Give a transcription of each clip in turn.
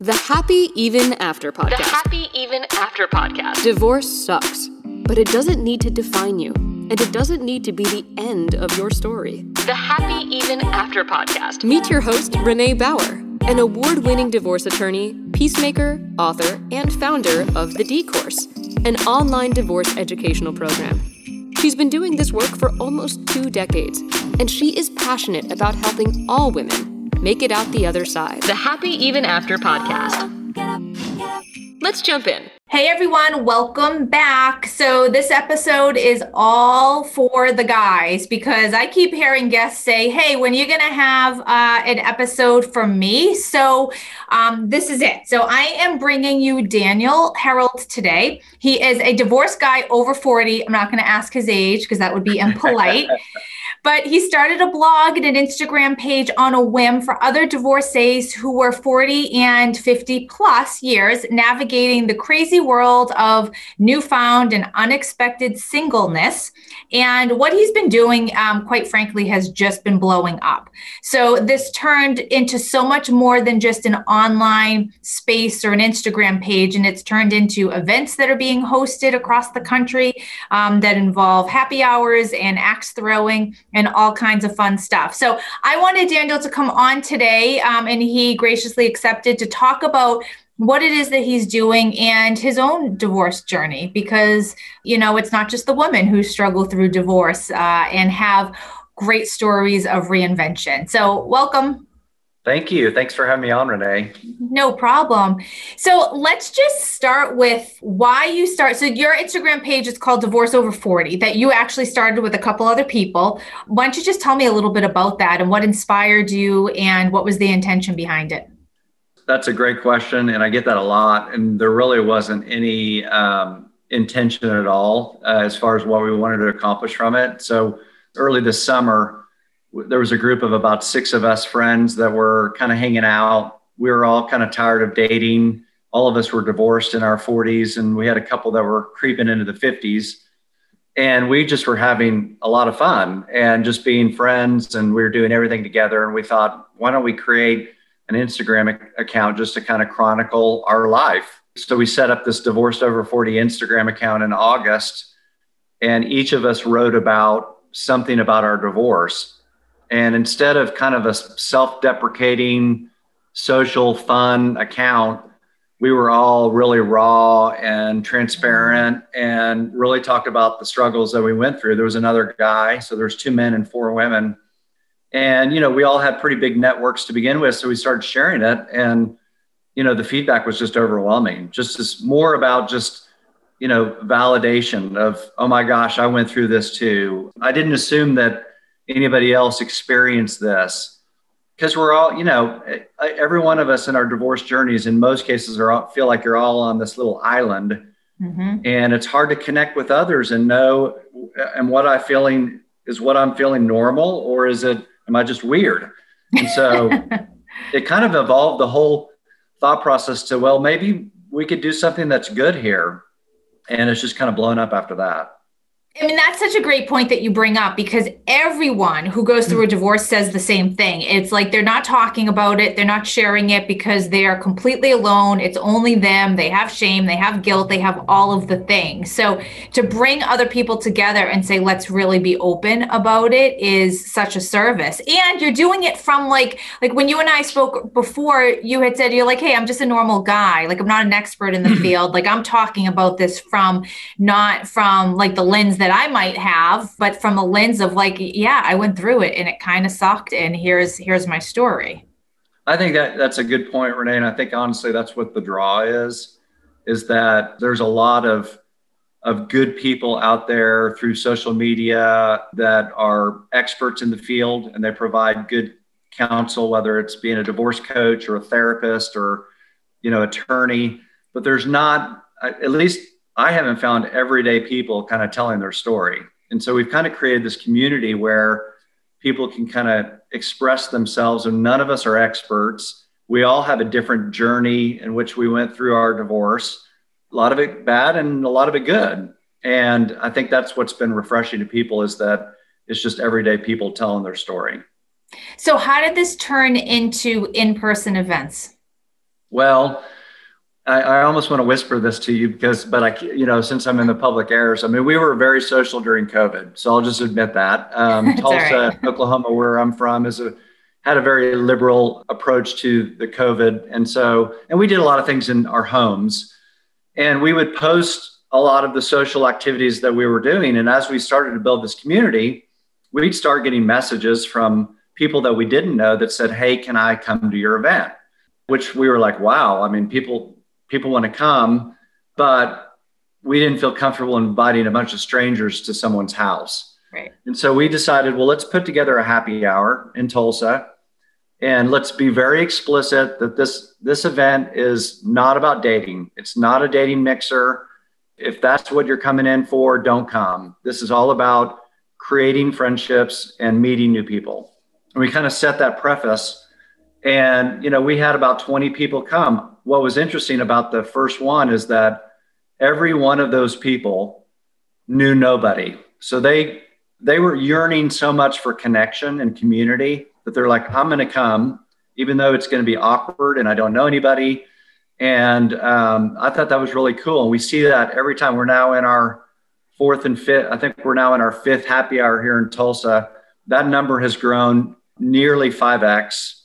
The Happy Even After podcast. The Happy Even After podcast. Divorce sucks, but it doesn't need to define you, and it doesn't need to be the end of your story. The Happy Even After podcast. Meet your host, Renee Bauer, an award winning divorce attorney, peacemaker, author, and founder of The D Course, an online divorce educational program. She's been doing this work for almost two decades, and she is passionate about helping all women make it out the other side. The Happy Even After podcast. Let's jump in. Hey everyone, welcome back. So, this episode is all for the guys because I keep hearing guests say, Hey, when are you going to have uh, an episode for me? So, um, this is it. So, I am bringing you Daniel Harold today. He is a divorced guy over 40. I'm not going to ask his age because that would be impolite. But he started a blog and an Instagram page on a whim for other divorcees who were 40 and 50 plus years navigating the crazy world of newfound and unexpected singleness. And what he's been doing, um, quite frankly, has just been blowing up. So this turned into so much more than just an online space or an Instagram page. And it's turned into events that are being hosted across the country um, that involve happy hours and axe throwing and all kinds of fun stuff. So I wanted Daniel to come on today, um, and he graciously accepted to talk about what it is that he's doing and his own divorce journey because you know it's not just the women who struggle through divorce uh, and have great stories of reinvention so welcome Thank you. Thanks for having me on, Renee. No problem. So let's just start with why you start. So your Instagram page is called Divorce Over 40, that you actually started with a couple other people. Why don't you just tell me a little bit about that and what inspired you and what was the intention behind it? That's a great question. And I get that a lot. And there really wasn't any um, intention at all uh, as far as what we wanted to accomplish from it. So early this summer, there was a group of about six of us friends that were kind of hanging out. We were all kind of tired of dating. All of us were divorced in our 40s, and we had a couple that were creeping into the 50s. And we just were having a lot of fun and just being friends, and we were doing everything together. And we thought, why don't we create an Instagram account just to kind of chronicle our life? So we set up this Divorced Over 40 Instagram account in August, and each of us wrote about something about our divorce and instead of kind of a self deprecating, social, fun account, we were all really raw and transparent and really talked about the struggles that we went through. There was another guy, so there's two men and four women. And, you know, we all had pretty big networks to begin with. So we started sharing it. And, you know, the feedback was just overwhelming. Just as more about just, you know, validation of, oh my gosh, I went through this too. I didn't assume that anybody else experience this? Because we're all you know every one of us in our divorce journeys in most cases are all, feel like you're all on this little island. Mm-hmm. and it's hard to connect with others and know and what i'm feeling is what i'm feeling normal or is it am i just weird? And so it kind of evolved the whole thought process to well maybe we could do something that's good here. And it's just kind of blown up after that I mean, that's such a great point that you bring up because everyone who goes through a mm. divorce says the same thing. It's like they're not talking about it, they're not sharing it because they are completely alone. It's only them. They have shame, they have guilt, they have all of the things. So to bring other people together and say, let's really be open about it is such a service. And you're doing it from like, like when you and I spoke before, you had said, you're like, hey, I'm just a normal guy. Like, I'm not an expert in the mm. field. Like, I'm talking about this from not from like the lens that I might have, but from a lens of like, yeah, I went through it and it kind of sucked. And here's here's my story. I think that that's a good point, Renee. And I think honestly, that's what the draw is, is that there's a lot of of good people out there through social media that are experts in the field and they provide good counsel, whether it's being a divorce coach or a therapist or you know attorney. But there's not, at least I haven't found everyday people kind of telling their story. And so we've kind of created this community where people can kind of express themselves, and none of us are experts. We all have a different journey in which we went through our divorce, a lot of it bad and a lot of it good. And I think that's what's been refreshing to people is that it's just everyday people telling their story. So, how did this turn into in person events? Well, I, I, almost want to whisper this to you because, but I, you know, since I'm in the public airs, I mean, we were very social during COVID, so I'll just admit that. Um, Tulsa, right. Oklahoma, where I'm from, is a had a very liberal approach to the COVID, and so, and we did a lot of things in our homes, and we would post a lot of the social activities that we were doing, and as we started to build this community, we'd start getting messages from people that we didn't know that said, "Hey, can I come to your event?" Which we were like, "Wow!" I mean, people people want to come, but we didn't feel comfortable inviting a bunch of strangers to someone's house. Right. And so we decided, well, let's put together a happy hour in Tulsa, and let's be very explicit that this this event is not about dating. It's not a dating mixer. If that's what you're coming in for, don't come. This is all about creating friendships and meeting new people. And we kind of set that preface. And, you know, we had about 20 people come. What was interesting about the first one is that every one of those people knew nobody. So they, they were yearning so much for connection and community that they're like, I'm going to come, even though it's going to be awkward and I don't know anybody. And um, I thought that was really cool. And we see that every time we're now in our fourth and fifth. I think we're now in our fifth happy hour here in Tulsa. That number has grown nearly 5x.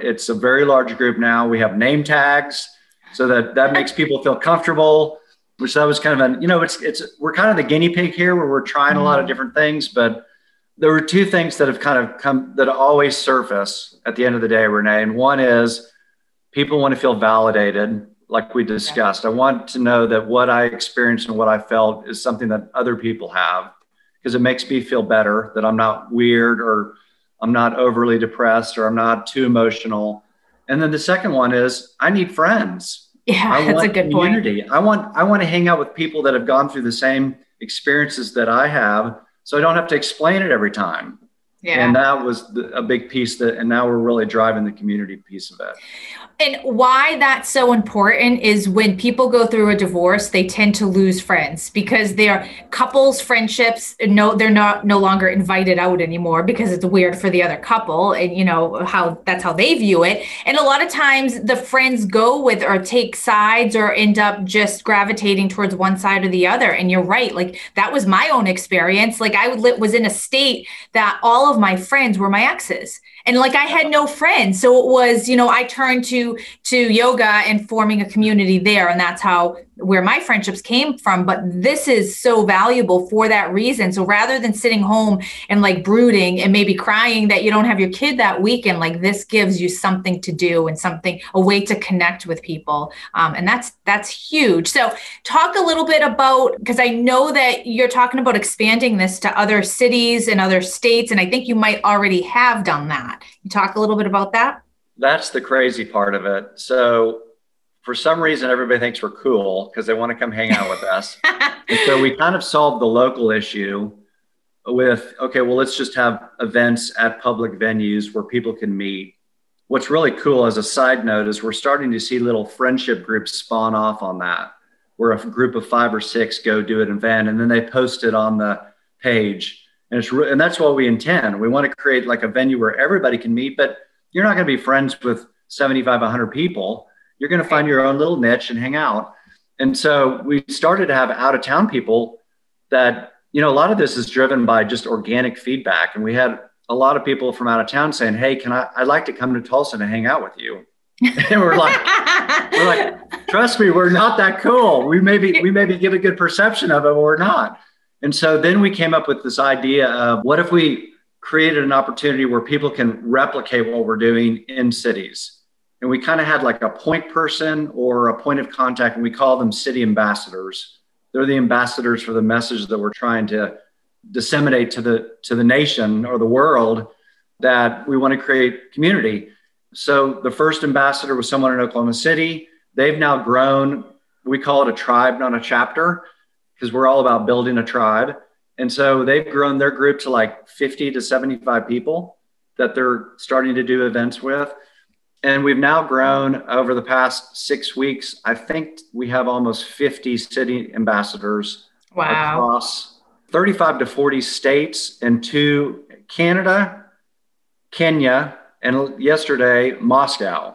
It's a very large group now. We have name tags so that that makes people feel comfortable, which that was kind of an, you know, it's, it's, we're kind of the guinea pig here where we're trying a lot of mm-hmm. different things, but there were two things that have kind of come that always surface at the end of the day, Renee. And one is people want to feel validated like we discussed. I want to know that what I experienced and what I felt is something that other people have because it makes me feel better that I'm not weird or I'm not overly depressed or I'm not too emotional. And then the second one is I need friends. Yeah, I that's a good community. point. I want I want to hang out with people that have gone through the same experiences that I have so I don't have to explain it every time. Yeah. And that was the, a big piece that, and now we're really driving the community piece of it. And why that's so important is when people go through a divorce, they tend to lose friends because their couples friendships no they're not no longer invited out anymore because it's weird for the other couple and you know how that's how they view it. And a lot of times the friends go with or take sides or end up just gravitating towards one side or the other. And you're right, like that was my own experience. Like I was in a state that all of my friends were my exes and like i had no friends. So it was you know i turned to to yoga and forming a community there. And that's how where my friendships came from but this is so valuable for that reason. So rather than sitting home and like brooding and maybe crying that you don't have your kid that weekend like this gives you something to do and something a way to connect with people. Um, and that's that's huge. So talk a little bit about because i know that you're talking about expanding this to other cities and other states and i think you might already have done that. You talk a little bit about that? That's the crazy part of it. So for some reason everybody thinks we're cool because they want to come hang out with us. and so we kind of solved the local issue with okay, well, let's just have events at public venues where people can meet. What's really cool as a side note is we're starting to see little friendship groups spawn off on that, where a group of five or six go do an event and then they post it on the page. And it's re- and that's what we intend. We want to create like a venue where everybody can meet, but you're not going to be friends with 75, 100 people you're going to find your own little niche and hang out. And so we started to have out of town people that, you know, a lot of this is driven by just organic feedback. And we had a lot of people from out of town saying, Hey, can I, I'd like to come to Tulsa to hang out with you. and we're like, we're like, trust me, we're not that cool. We maybe, we maybe give a good perception of it, but we're not. And so then we came up with this idea of what if we created an opportunity where people can replicate what we're doing in cities and we kind of had like a point person or a point of contact and we call them city ambassadors. They're the ambassadors for the message that we're trying to disseminate to the to the nation or the world that we want to create community. So the first ambassador was someone in oklahoma city. They've now grown. We call it a tribe not a chapter because we're all about building a tribe. And so they've grown their group to like 50 to 75 people that they're starting to do events with and we've now grown over the past six weeks. I think we have almost 50 city ambassadors wow. across 35 to 40 states and two Canada, Kenya, and yesterday, Moscow.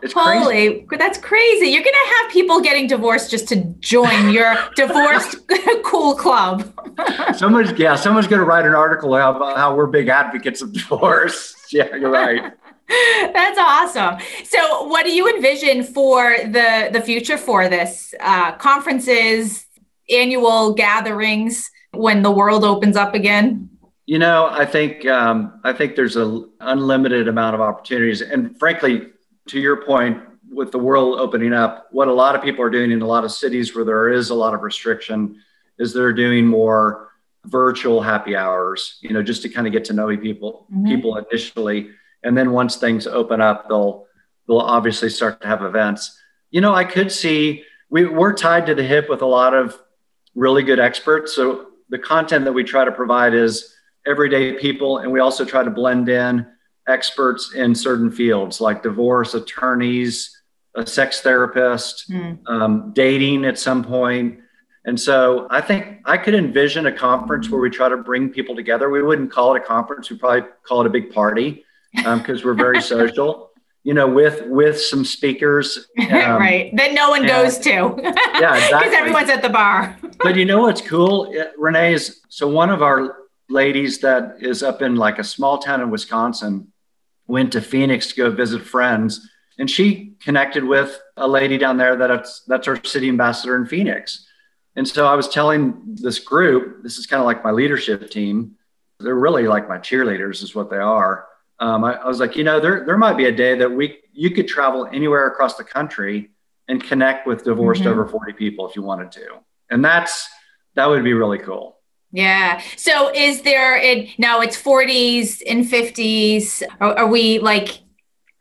It's Holy, crazy. that's crazy. You're going to have people getting divorced just to join your divorced cool club. someone's, yeah, someone's going to write an article about how we're big advocates of divorce. Yeah, you're right. That's awesome. So, what do you envision for the the future for this uh, conferences, annual gatherings when the world opens up again? You know, I think um, I think there's an unlimited amount of opportunities, and frankly, to your point, with the world opening up, what a lot of people are doing in a lot of cities where there is a lot of restriction is they're doing more virtual happy hours. You know, just to kind of get to know people mm-hmm. people initially, and then once things open up, they'll they'll obviously start to have events. You know, I could see we, we're tied to the hip with a lot of really good experts. So the content that we try to provide is everyday people, and we also try to blend in experts in certain fields like divorce, attorneys, a sex therapist, mm. um, dating at some point. And so I think I could envision a conference where we try to bring people together. We wouldn't call it a conference, we'd probably call it a big party because um, we're very social. You know, with with some speakers, um, right? That no one and, goes to. yeah, exactly. Because everyone's at the bar. but you know what's cool, Renee is so one of our ladies that is up in like a small town in Wisconsin went to Phoenix to go visit friends, and she connected with a lady down there that's that's our city ambassador in Phoenix. And so I was telling this group, this is kind of like my leadership team. They're really like my cheerleaders, is what they are. Um, I, I was like, you know, there there might be a day that we you could travel anywhere across the country and connect with divorced mm-hmm. over 40 people if you wanted to. And that's that would be really cool. Yeah. So is there it now it's 40s and 50s. Are, are we like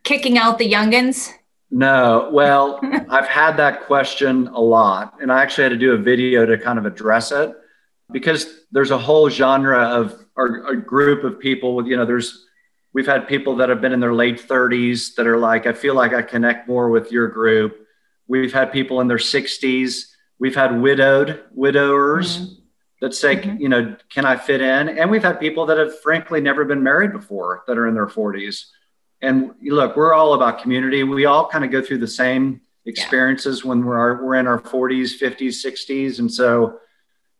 kicking out the youngins? No. Well, I've had that question a lot. And I actually had to do a video to kind of address it because there's a whole genre of or a group of people with, you know, there's we've had people that have been in their late 30s that are like, I feel like I connect more with your group. We've had people in their 60s. We've had widowed widowers. Mm-hmm that say, mm-hmm. you know, can I fit in? And we've had people that have frankly never been married before that are in their 40s. And look, we're all about community. We all kind of go through the same experiences yeah. when we're we're in our 40s, 50s, 60s, and so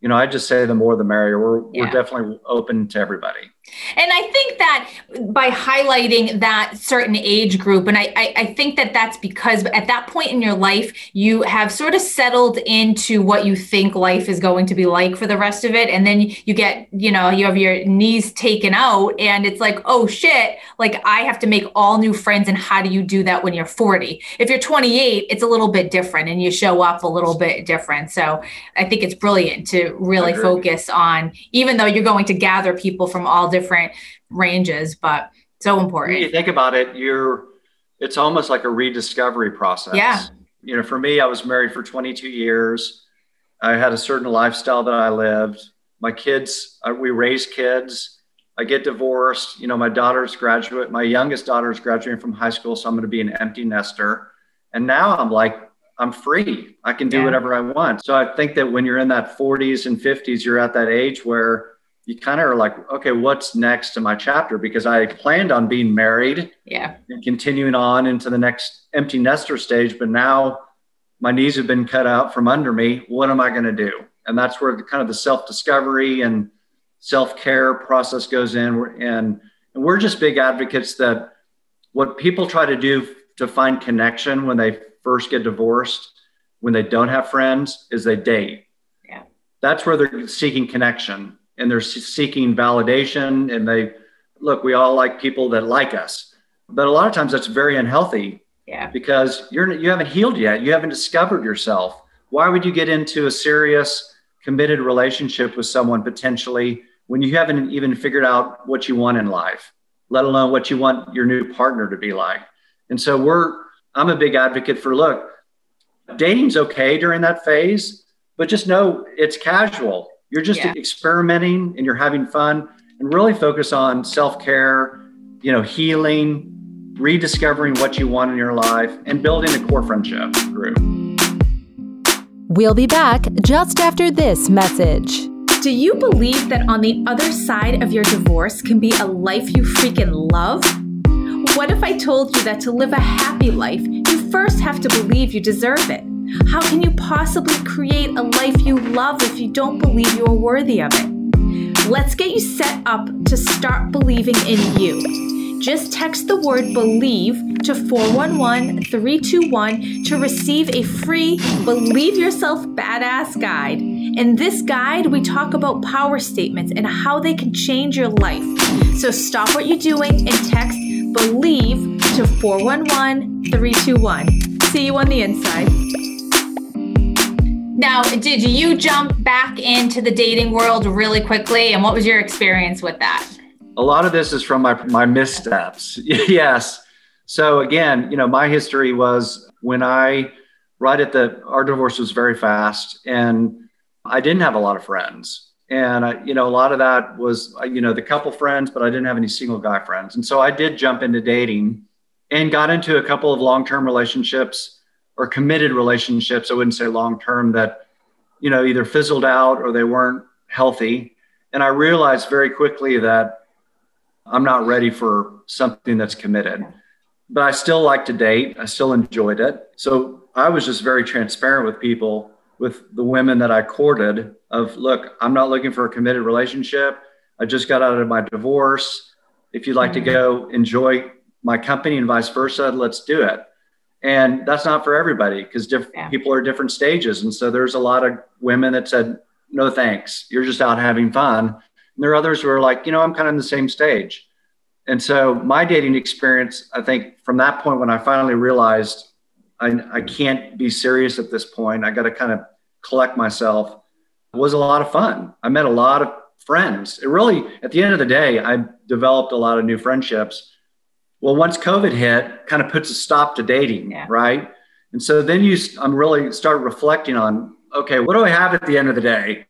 you know, I just say the more the merrier. We're yeah. we're definitely open to everybody. And I think that by highlighting that certain age group, and I, I, I, think that that's because at that point in your life, you have sort of settled into what you think life is going to be like for the rest of it. And then you get, you know, you have your knees taken out, and it's like, oh shit, like I have to make all new friends. And how do you do that when you're 40? If you're 28, it's a little bit different and you show up a little bit different. So I think it's brilliant to really focus on, even though you're going to gather people from all different different ranges, but so important. When you think about it, you're it's almost like a rediscovery process. Yeah. You know, for me, I was married for 22 years. I had a certain lifestyle that I lived. My kids, uh, we raised kids. I get divorced. You know, my daughter's graduate. My youngest daughter is graduating from high school, so I'm going to be an empty nester. And now I'm like, I'm free. I can do yeah. whatever I want. So I think that when you're in that 40s and 50s, you're at that age where you kind of are like, okay, what's next in my chapter? Because I planned on being married, yeah, and continuing on into the next empty nester stage, but now my knees have been cut out from under me. What am I going to do? And that's where the, kind of the self discovery and self care process goes in. And and we're just big advocates that what people try to do to find connection when they first get divorced, when they don't have friends, is they date. Yeah, that's where they're seeking connection and they're seeking validation and they look we all like people that like us. But a lot of times that's very unhealthy. Yeah. Because you're you haven't healed yet. You haven't discovered yourself. Why would you get into a serious committed relationship with someone potentially when you haven't even figured out what you want in life let alone what you want your new partner to be like? And so we're i'm a big advocate for look dating's okay during that phase but just know it's casual you're just yeah. experimenting and you're having fun and really focus on self-care, you know, healing, rediscovering what you want in your life and building a core friendship group. We'll be back just after this message. Do you believe that on the other side of your divorce can be a life you freaking love? What if I told you that to live a happy life, you first have to believe you deserve it. How can you possibly create a life you love if you don't believe you are worthy of it? Let's get you set up to start believing in you. Just text the word believe to 411 321 to receive a free Believe Yourself Badass guide. In this guide, we talk about power statements and how they can change your life. So stop what you're doing and text believe to 411 321. See you on the inside. Now, did you jump back into the dating world really quickly? And what was your experience with that? A lot of this is from my, my missteps. yes. So, again, you know, my history was when I, right at the, our divorce was very fast and I didn't have a lot of friends. And, I, you know, a lot of that was, you know, the couple friends, but I didn't have any single guy friends. And so I did jump into dating and got into a couple of long term relationships or committed relationships, I wouldn't say long term, that, you know, either fizzled out or they weren't healthy. And I realized very quickly that I'm not ready for something that's committed. But I still like to date. I still enjoyed it. So I was just very transparent with people, with the women that I courted, of look, I'm not looking for a committed relationship. I just got out of my divorce. If you'd like mm-hmm. to go enjoy my company and vice versa, let's do it and that's not for everybody because yeah. people are different stages. And so there's a lot of women that said no thanks you're just out having fun. And there are others who are like you know i'm kind of in the same stage. And so my dating experience i think from that point when i finally realized i, I can't be serious at this point i got to kind of collect myself was a lot of fun. I met a lot of friends. It really at the end of the day i developed a lot of new friendships well, once COVID hit, kind of puts a stop to dating, yeah. right? And so then you, I'm really start reflecting on, okay, what do I have at the end of the day?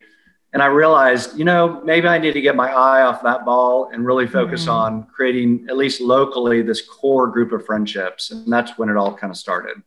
And I realized, you know, maybe I need to get my eye off that ball and really focus mm-hmm. on creating, at least locally, this core group of friendships. And that's when it all kind of started.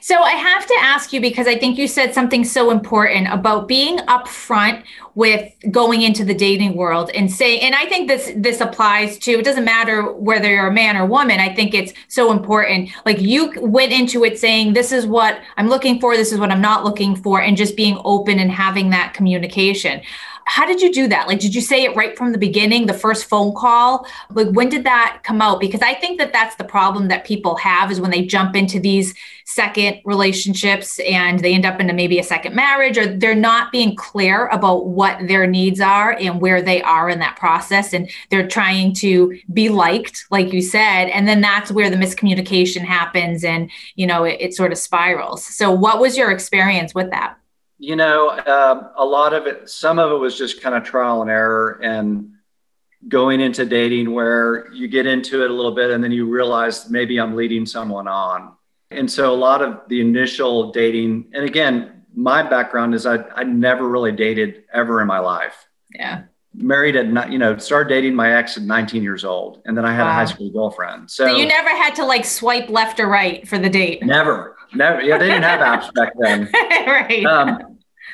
So I have to ask you because I think you said something so important about being upfront with going into the dating world and say and I think this this applies to it doesn't matter whether you're a man or woman. I think it's so important. Like you went into it saying this is what I'm looking for, this is what I'm not looking for and just being open and having that communication how did you do that? Like, did you say it right from the beginning, the first phone call? Like, when did that come out? Because I think that that's the problem that people have is when they jump into these second relationships and they end up into maybe a second marriage, or they're not being clear about what their needs are and where they are in that process. And they're trying to be liked, like you said. And then that's where the miscommunication happens and, you know, it, it sort of spirals. So, what was your experience with that? You know, uh, a lot of it, some of it was just kind of trial and error and going into dating where you get into it a little bit and then you realize maybe I'm leading someone on. And so a lot of the initial dating, and again, my background is I, I never really dated ever in my life. Yeah. Married at, you know, started dating my ex at 19 years old. And then I had wow. a high school girlfriend. So, so you never had to like swipe left or right for the date? Never. Never. Yeah, they didn't have apps back then. right. Um,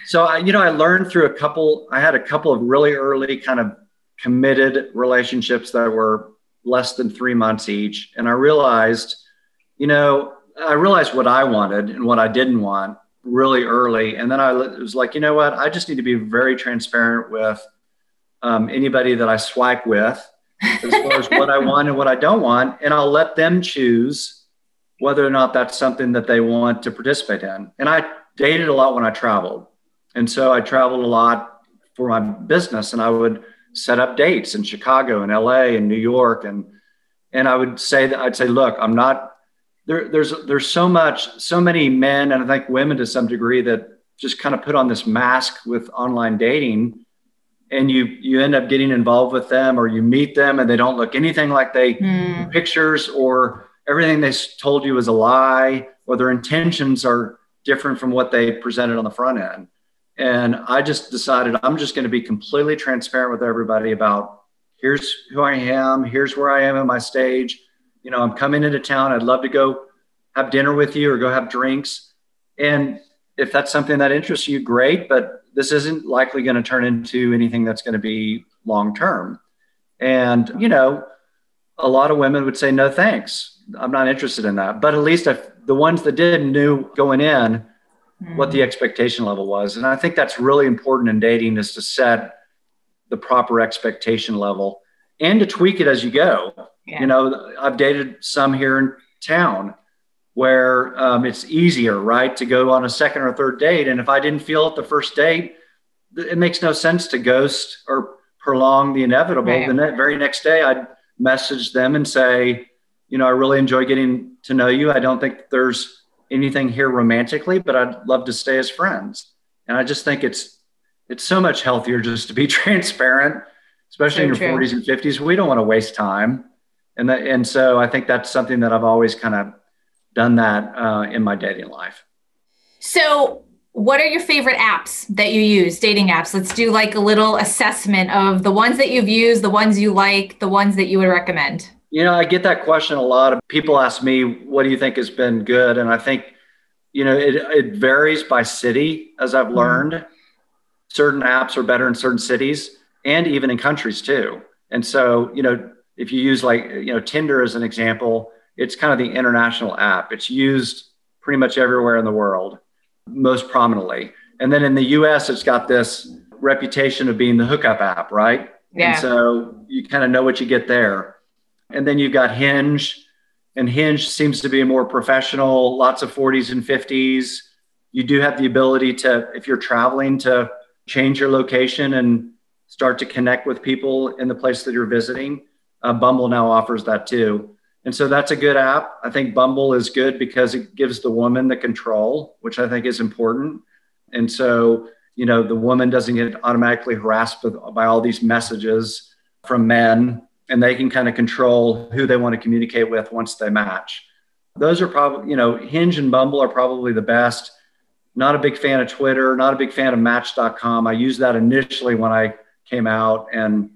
so I, you know, I learned through a couple. I had a couple of really early kind of committed relationships that were less than three months each, and I realized, you know, I realized what I wanted and what I didn't want really early, and then I was like, you know what, I just need to be very transparent with um, anybody that I swipe with as far as what I want and what I don't want, and I'll let them choose whether or not that's something that they want to participate in. And I dated a lot when I traveled. And so I traveled a lot for my business and I would set up dates in Chicago and LA and New York. And, and I would say that I'd say, look, I'm not there. There's, there's so much, so many men and I think women to some degree that just kind of put on this mask with online dating and you, you end up getting involved with them or you meet them and they don't look anything like they mm. pictures or everything they told you is a lie or their intentions are different from what they presented on the front end. And I just decided I'm just going to be completely transparent with everybody about here's who I am, here's where I am in my stage. You know, I'm coming into town. I'd love to go have dinner with you or go have drinks. And if that's something that interests you, great. But this isn't likely going to turn into anything that's going to be long term. And, you know, a lot of women would say, no, thanks. I'm not interested in that. But at least if the ones that did knew going in mm-hmm. what the expectation level was. And I think that's really important in dating is to set the proper expectation level and to tweak it as you go. Yeah. You know, I've dated some here in town where um, it's easier, right, to go on a second or third date. And if I didn't feel it the first date, it makes no sense to ghost or prolong the inevitable. Right. The ne- very next day, I'd message them and say, you know, I really enjoy getting to know you. I don't think there's anything here romantically, but I'd love to stay as friends. And I just think it's it's so much healthier just to be transparent, especially so in your true. 40s and 50s. We don't want to waste time, and that, and so I think that's something that I've always kind of done that uh, in my dating life. So, what are your favorite apps that you use, dating apps? Let's do like a little assessment of the ones that you've used, the ones you like, the ones that you would recommend. You know, I get that question a lot. People ask me, what do you think has been good? And I think, you know, it, it varies by city, as I've mm-hmm. learned. Mm-hmm. Certain apps are better in certain cities and even in countries too. And so, you know, if you use like, you know, Tinder as an example, it's kind of the international app. It's used pretty much everywhere in the world, most prominently. And then in the US, it's got this reputation of being the hookup app, right? Yeah. And so you kind of know what you get there. And then you've got Hinge, and Hinge seems to be more professional, lots of 40s and 50s. You do have the ability to, if you're traveling, to change your location and start to connect with people in the place that you're visiting. Uh, Bumble now offers that too. And so that's a good app. I think Bumble is good because it gives the woman the control, which I think is important. And so, you know, the woman doesn't get automatically harassed by all these messages from men and they can kind of control who they want to communicate with once they match. Those are probably, you know, Hinge and Bumble are probably the best. Not a big fan of Twitter, not a big fan of Match.com. I used that initially when I came out, and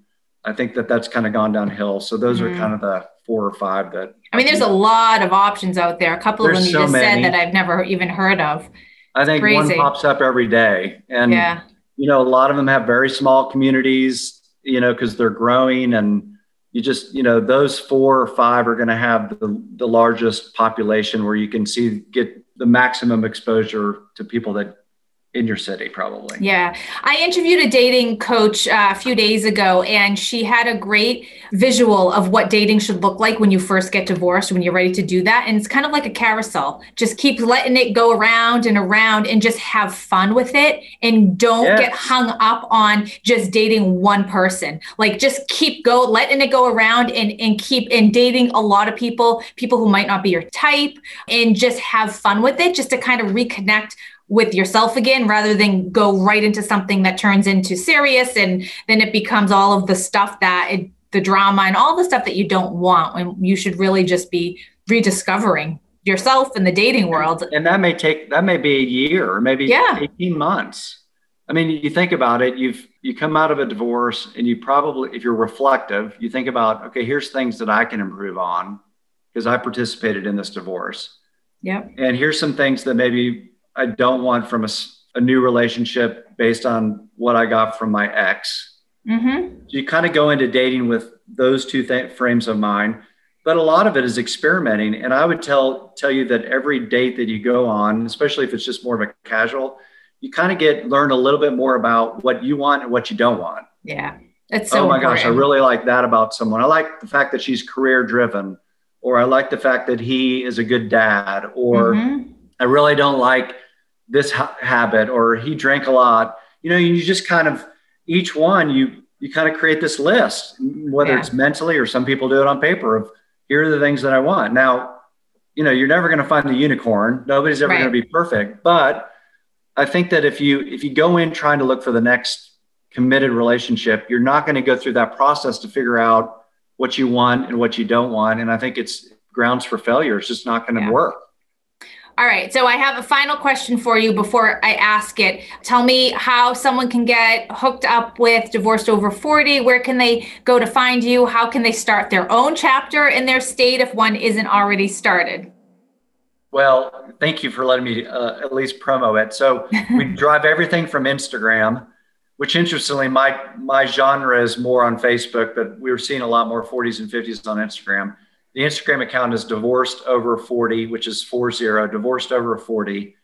I think that that's kind of gone downhill. So those mm-hmm. are kind of the four or five that. I mean, there's a lot of options out there. A couple of them you so just many. said that I've never even heard of. I think one pops up every day, and yeah. you know, a lot of them have very small communities. You know, because they're growing and you just you know those four or five are going to have the, the largest population where you can see get the maximum exposure to people that in your city probably. Yeah. I interviewed a dating coach uh, a few days ago and she had a great visual of what dating should look like when you first get divorced when you're ready to do that and it's kind of like a carousel. Just keep letting it go around and around and just have fun with it and don't yes. get hung up on just dating one person. Like just keep go letting it go around and and keep in dating a lot of people people who might not be your type and just have fun with it just to kind of reconnect with yourself again rather than go right into something that turns into serious and then it becomes all of the stuff that it, the drama and all the stuff that you don't want and you should really just be rediscovering yourself in the dating world. and that may take that may be a year or maybe yeah. 18 months. I mean you think about it you've you come out of a divorce and you probably if you're reflective you think about okay here's things that i can improve on because i participated in this divorce. Yeah and here's some things that maybe I don't want from a, a new relationship based on what I got from my ex. Mm-hmm. So you kind of go into dating with those two th- frames of mind, but a lot of it is experimenting. And I would tell tell you that every date that you go on, especially if it's just more of a casual, you kind of get learn a little bit more about what you want and what you don't want. Yeah. It's so oh my important. gosh, I really like that about someone. I like the fact that she's career driven, or I like the fact that he is a good dad, or mm-hmm. I really don't like this ha- habit or he drank a lot. You know you just kind of each one you you kind of create this list whether yeah. it's mentally or some people do it on paper of here are the things that i want. Now you know you're never going to find the unicorn. Nobody's ever right. going to be perfect. But i think that if you if you go in trying to look for the next committed relationship you're not going to go through that process to figure out what you want and what you don't want. And i think it's grounds for failure. It's just not going to yeah. work all right. So I have a final question for you before I ask it. Tell me how someone can get hooked up with Divorced Over 40. Where can they go to find you? How can they start their own chapter in their state if one isn't already started? Well, thank you for letting me uh, at least promo it. So we drive everything from Instagram. which interestingly, my my genre is more on Facebook, but we were seeing a lot more 40s and 50s on Instagram. The Instagram account is divorced over 40, which is 40, divorced over 40.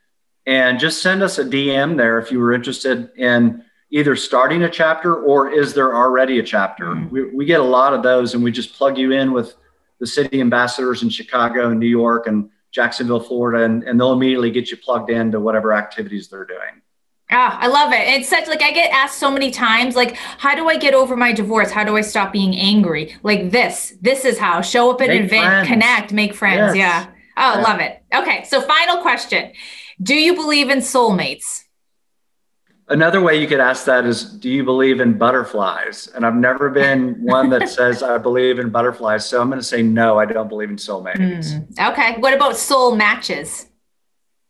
And just send us a DM there if you were interested in either starting a chapter or is there already a chapter? Mm-hmm. We, we get a lot of those and we just plug you in with the city ambassadors in Chicago and New York and Jacksonville, Florida, and, and they'll immediately get you plugged into whatever activities they're doing. Ah, I love it. It's such like I get asked so many times, like, how do I get over my divorce? How do I stop being angry? Like this, this is how show up in an event, friends. connect, make friends. Yes. Yeah. Oh, yeah. love it. Okay. So final question. Do you believe in soulmates? Another way you could ask that is Do you believe in butterflies? And I've never been one that says I believe in butterflies. So I'm going to say no, I don't believe in soulmates. Mm, okay. What about soul matches?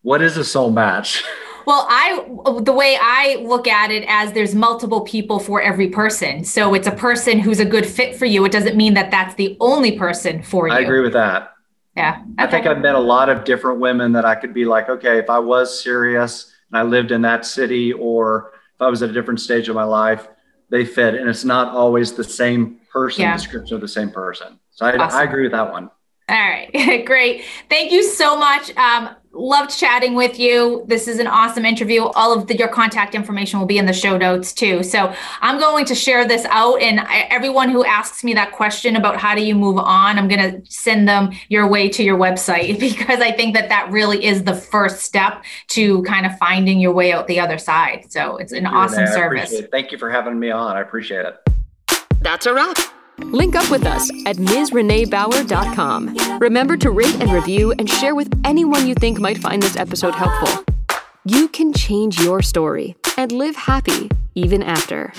What is a soul match? Well, I the way I look at it as there's multiple people for every person. So it's a person who's a good fit for you. It doesn't mean that that's the only person for you. I agree with that. Yeah. Okay. I think I've met a lot of different women that I could be like, okay, if I was serious and I lived in that city or if I was at a different stage of my life, they fit. And it's not always the same person, yeah. description of the same person. So I, awesome. I agree with that one. All right, great. Thank you so much. Um, loved chatting with you. This is an awesome interview. All of the, your contact information will be in the show notes too. So I'm going to share this out, and I, everyone who asks me that question about how do you move on, I'm going to send them your way to your website because I think that that really is the first step to kind of finding your way out the other side. So it's an awesome service. Thank you for having me on. I appreciate it. That's a wrap. Link up with us at MsReneeBauer.com. Remember to rate and review and share with anyone you think might find this episode helpful. You can change your story and live happy even after.